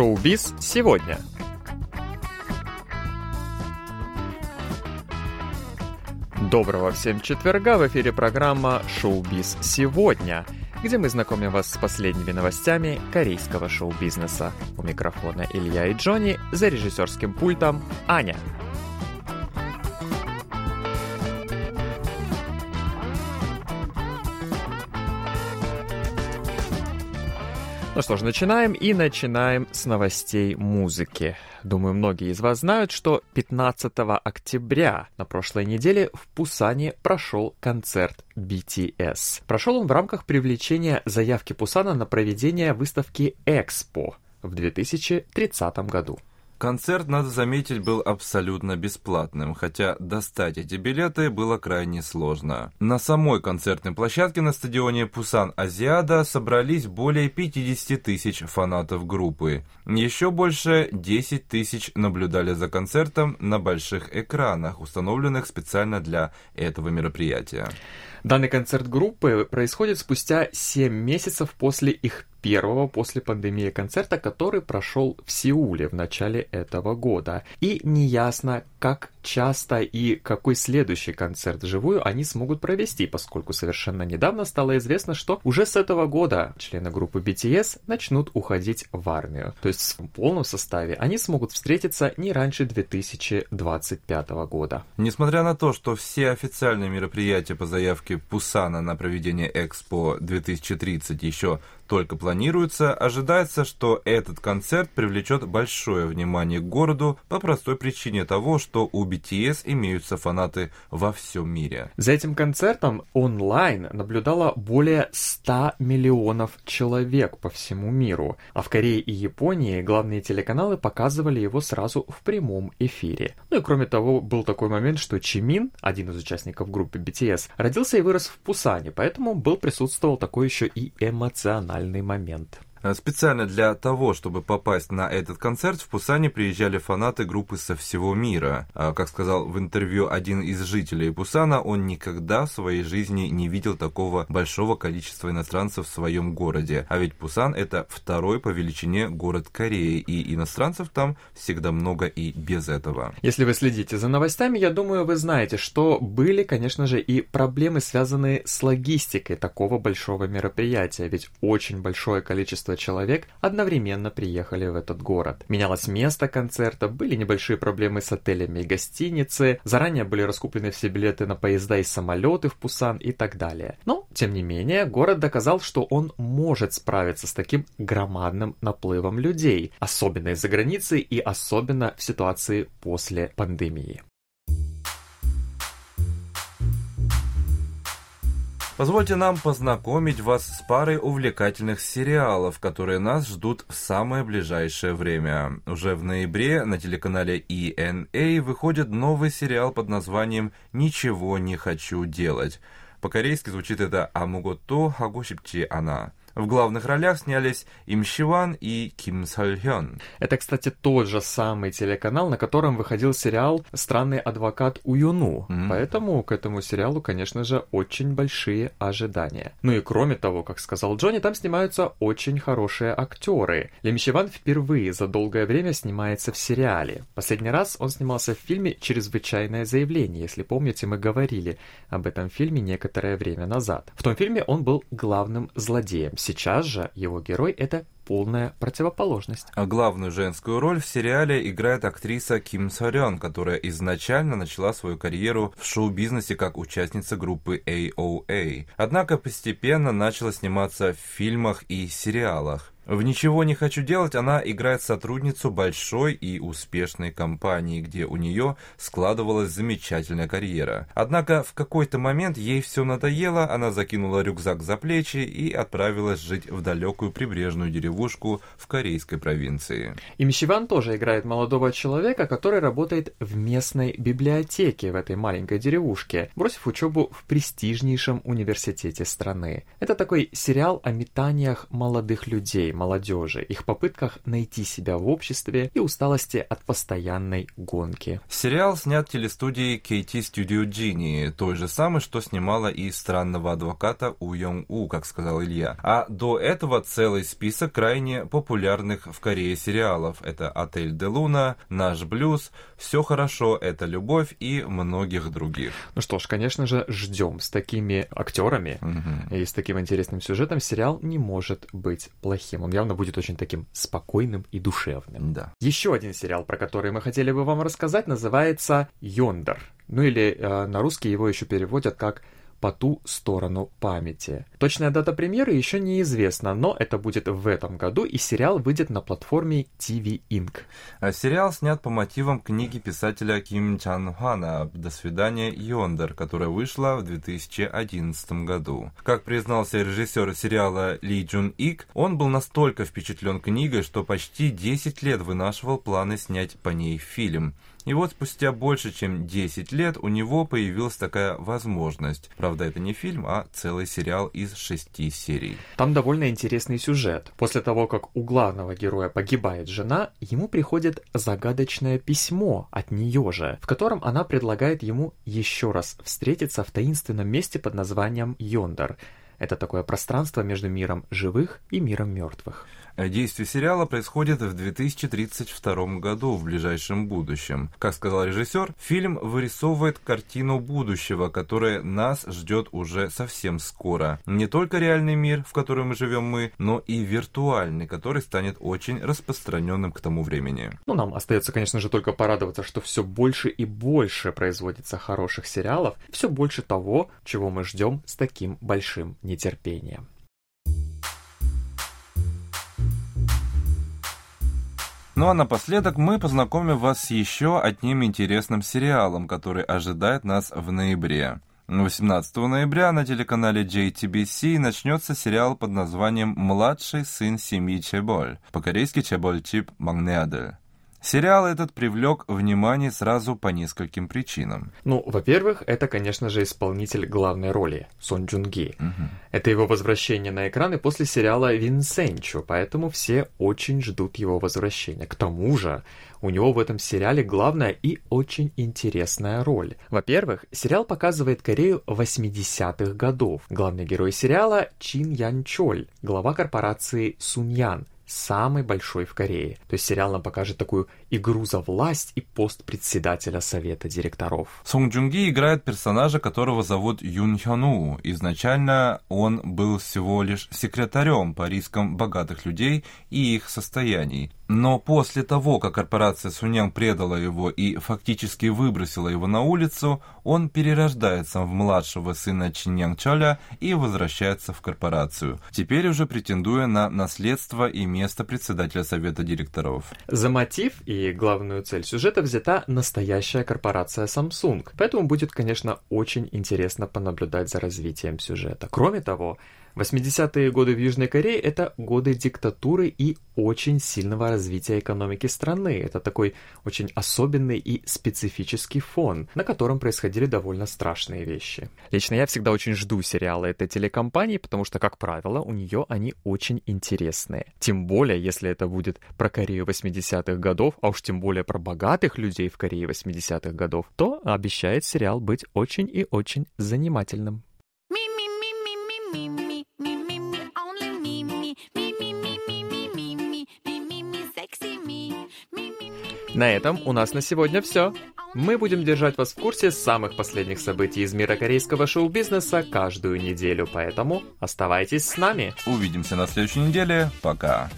Шоу-биз сегодня. Доброго всем четверга! В эфире программа «Шоу-биз сегодня», где мы знакомим вас с последними новостями корейского шоу-бизнеса. У микрофона Илья и Джонни, за режиссерским пультом Аня. Ну что ж, начинаем и начинаем с новостей музыки. Думаю, многие из вас знают, что 15 октября на прошлой неделе в Пусане прошел концерт BTS. Прошел он в рамках привлечения заявки Пусана на проведение выставки Экспо в 2030 году. Концерт, надо заметить, был абсолютно бесплатным, хотя достать эти билеты было крайне сложно. На самой концертной площадке на стадионе Пусан Азиада собрались более 50 тысяч фанатов группы. Еще больше 10 тысяч наблюдали за концертом на больших экранах, установленных специально для этого мероприятия. Данный концерт группы происходит спустя 7 месяцев после их первого после пандемии концерта, который прошел в Сеуле в начале этого года. И неясно, как часто и какой следующий концерт вживую они смогут провести, поскольку совершенно недавно стало известно, что уже с этого года члены группы BTS начнут уходить в армию. То есть в полном составе они смогут встретиться не раньше 2025 года. Несмотря на то, что все официальные мероприятия по заявке Пусана на проведение Экспо 2030 еще только планируется, ожидается, что этот концерт привлечет большое внимание к городу по простой причине того, что у BTS имеются фанаты во всем мире. За этим концертом онлайн наблюдало более 100 миллионов человек по всему миру, а в Корее и Японии главные телеканалы показывали его сразу в прямом эфире. Ну и кроме того, был такой момент, что Чимин, один из участников группы BTS, родился и вырос в Пусане, поэтому был присутствовал такой еще и эмоциональный эмоциональный момент. Э, специально для того, чтобы попасть на этот концерт, в Пусане приезжали фанаты группы со всего мира. А, как сказал в интервью один из жителей Пусана, он никогда в своей жизни не видел такого большого количества иностранцев в своем городе. А ведь Пусан это второй по величине город Кореи, и иностранцев там всегда много и без этого. Если вы следите за новостями, я думаю, вы знаете, что были, конечно же, и проблемы, связанные с логистикой такого большого мероприятия, ведь очень большое количество количество человек одновременно приехали в этот город. Менялось место концерта, были небольшие проблемы с отелями и гостиницы, заранее были раскуплены все билеты на поезда и самолеты в Пусан и так далее. Но, тем не менее, город доказал, что он может справиться с таким громадным наплывом людей, особенно из-за границы и особенно в ситуации после пандемии. Позвольте нам познакомить вас с парой увлекательных сериалов, которые нас ждут в самое ближайшее время. Уже в ноябре на телеканале ENA выходит новый сериал под названием «Ничего не хочу делать». По-корейски звучит это «Амугото хагошипчи ана». В главных ролях снялись Им Шиван и Ким Сольхён. Это, кстати, тот же самый телеканал, на котором выходил сериал «Странный адвокат Уюну». Mm-hmm. Поэтому к этому сериалу, конечно же, очень большие ожидания. Ну и кроме того, как сказал Джонни, там снимаются очень хорошие актеры. Лим Шиван впервые за долгое время снимается в сериале. Последний раз он снимался в фильме «Чрезвычайное заявление». Если помните, мы говорили об этом фильме некоторое время назад. В том фильме он был главным злодеем. Сейчас же его герой — это полная противоположность. А главную женскую роль в сериале играет актриса Ким Сорён, которая изначально начала свою карьеру в шоу-бизнесе как участница группы AOA. Однако постепенно начала сниматься в фильмах и сериалах. В «Ничего не хочу делать» она играет сотрудницу большой и успешной компании, где у нее складывалась замечательная карьера. Однако в какой-то момент ей все надоело, она закинула рюкзак за плечи и отправилась жить в далекую прибрежную деревушку в корейской провинции. И Мищеван тоже играет молодого человека, который работает в местной библиотеке в этой маленькой деревушке, бросив учебу в престижнейшем университете страны. Это такой сериал о метаниях молодых людей, молодежи, их попытках найти себя в обществе и усталости от постоянной гонки. Сериал снят телестудией KT Studio Genie, той же самой, что снимала и «Странного адвоката» У Йонг У, как сказал Илья. А до этого целый список крайне популярных в Корее сериалов. Это «Отель де Луна», «Наш блюз», «Все хорошо», «Это любовь» и многих других. Ну что ж, конечно же, ждем. С такими актерами угу. и с таким интересным сюжетом сериал не может быть плохим. Он явно будет очень таким спокойным и душевным. Да. Еще один сериал, про который мы хотели бы вам рассказать, называется «Йондер». Ну или э, на русский его еще переводят как по ту сторону памяти. Точная дата премьеры еще неизвестна, но это будет в этом году, и сериал выйдет на платформе TV Inc. А сериал снят по мотивам книги писателя Ким Чан Хана «До свидания, Йондер», которая вышла в 2011 году. Как признался режиссер сериала Ли Джун Ик, он был настолько впечатлен книгой, что почти 10 лет вынашивал планы снять по ней фильм. И вот спустя больше чем 10 лет у него появилась такая возможность. Правда, это не фильм, а целый сериал из шести серий. Там довольно интересный сюжет. После того, как у главного героя погибает жена, ему приходит загадочное письмо от нее же, в котором она предлагает ему еще раз встретиться в таинственном месте под названием Йондер. Это такое пространство между миром живых и миром мертвых. Действие сериала происходит в 2032 году, в ближайшем будущем. Как сказал режиссер, фильм вырисовывает картину будущего, которое нас ждет уже совсем скоро. Не только реальный мир, в котором мы живем мы, но и виртуальный, который станет очень распространенным к тому времени. Ну, нам остается, конечно же, только порадоваться, что все больше и больше производится хороших сериалов, все больше того, чего мы ждем с таким большим нетерпением. Ну а напоследок мы познакомим вас с еще одним интересным сериалом, который ожидает нас в ноябре. 18 ноября на телеканале JTBC начнется сериал под названием «Младший сын семьи Чеболь», по-корейски «Чеболь Чип Магнеадель». Сериал этот привлек внимание сразу по нескольким причинам. Ну, во-первых, это, конечно же, исполнитель главной роли, Сон Джун Ги. Угу. Это его возвращение на экраны после сериала «Винсенчо», поэтому все очень ждут его возвращения. К тому же, у него в этом сериале главная и очень интересная роль. Во-первых, сериал показывает Корею 80-х годов. Главный герой сериала Чин Ян Чоль, глава корпорации Суньян, самый большой в Корее. То есть сериал нам покажет такую игру за власть и пост председателя совета директоров. Сон Джунги играет персонажа, которого зовут Юн Хёну. Изначально он был всего лишь секретарем по рискам богатых людей и их состояний. Но после того, как корпорация Суньян предала его и фактически выбросила его на улицу, он перерождается в младшего сына Чиньян Чоля и возвращается в корпорацию, теперь уже претендуя на наследство и место председателя совета директоров. За мотив и главную цель сюжета взята настоящая корпорация Samsung, поэтому будет, конечно, очень интересно понаблюдать за развитием сюжета. Кроме того, 80-е годы в Южной Корее – это годы диктатуры и очень сильного развития экономики страны. Это такой очень особенный и специфический фон, на котором происходили довольно страшные вещи. Лично я всегда очень жду сериалы этой телекомпании, потому что, как правило, у нее они очень интересные. Тем более, если это будет про Корею 80-х годов, а уж тем более про богатых людей в Корее 80-х годов, то обещает сериал быть очень и очень занимательным. На этом у нас на сегодня все. Мы будем держать вас в курсе самых последних событий из мира корейского шоу-бизнеса каждую неделю, поэтому оставайтесь с нами. Увидимся на следующей неделе. Пока.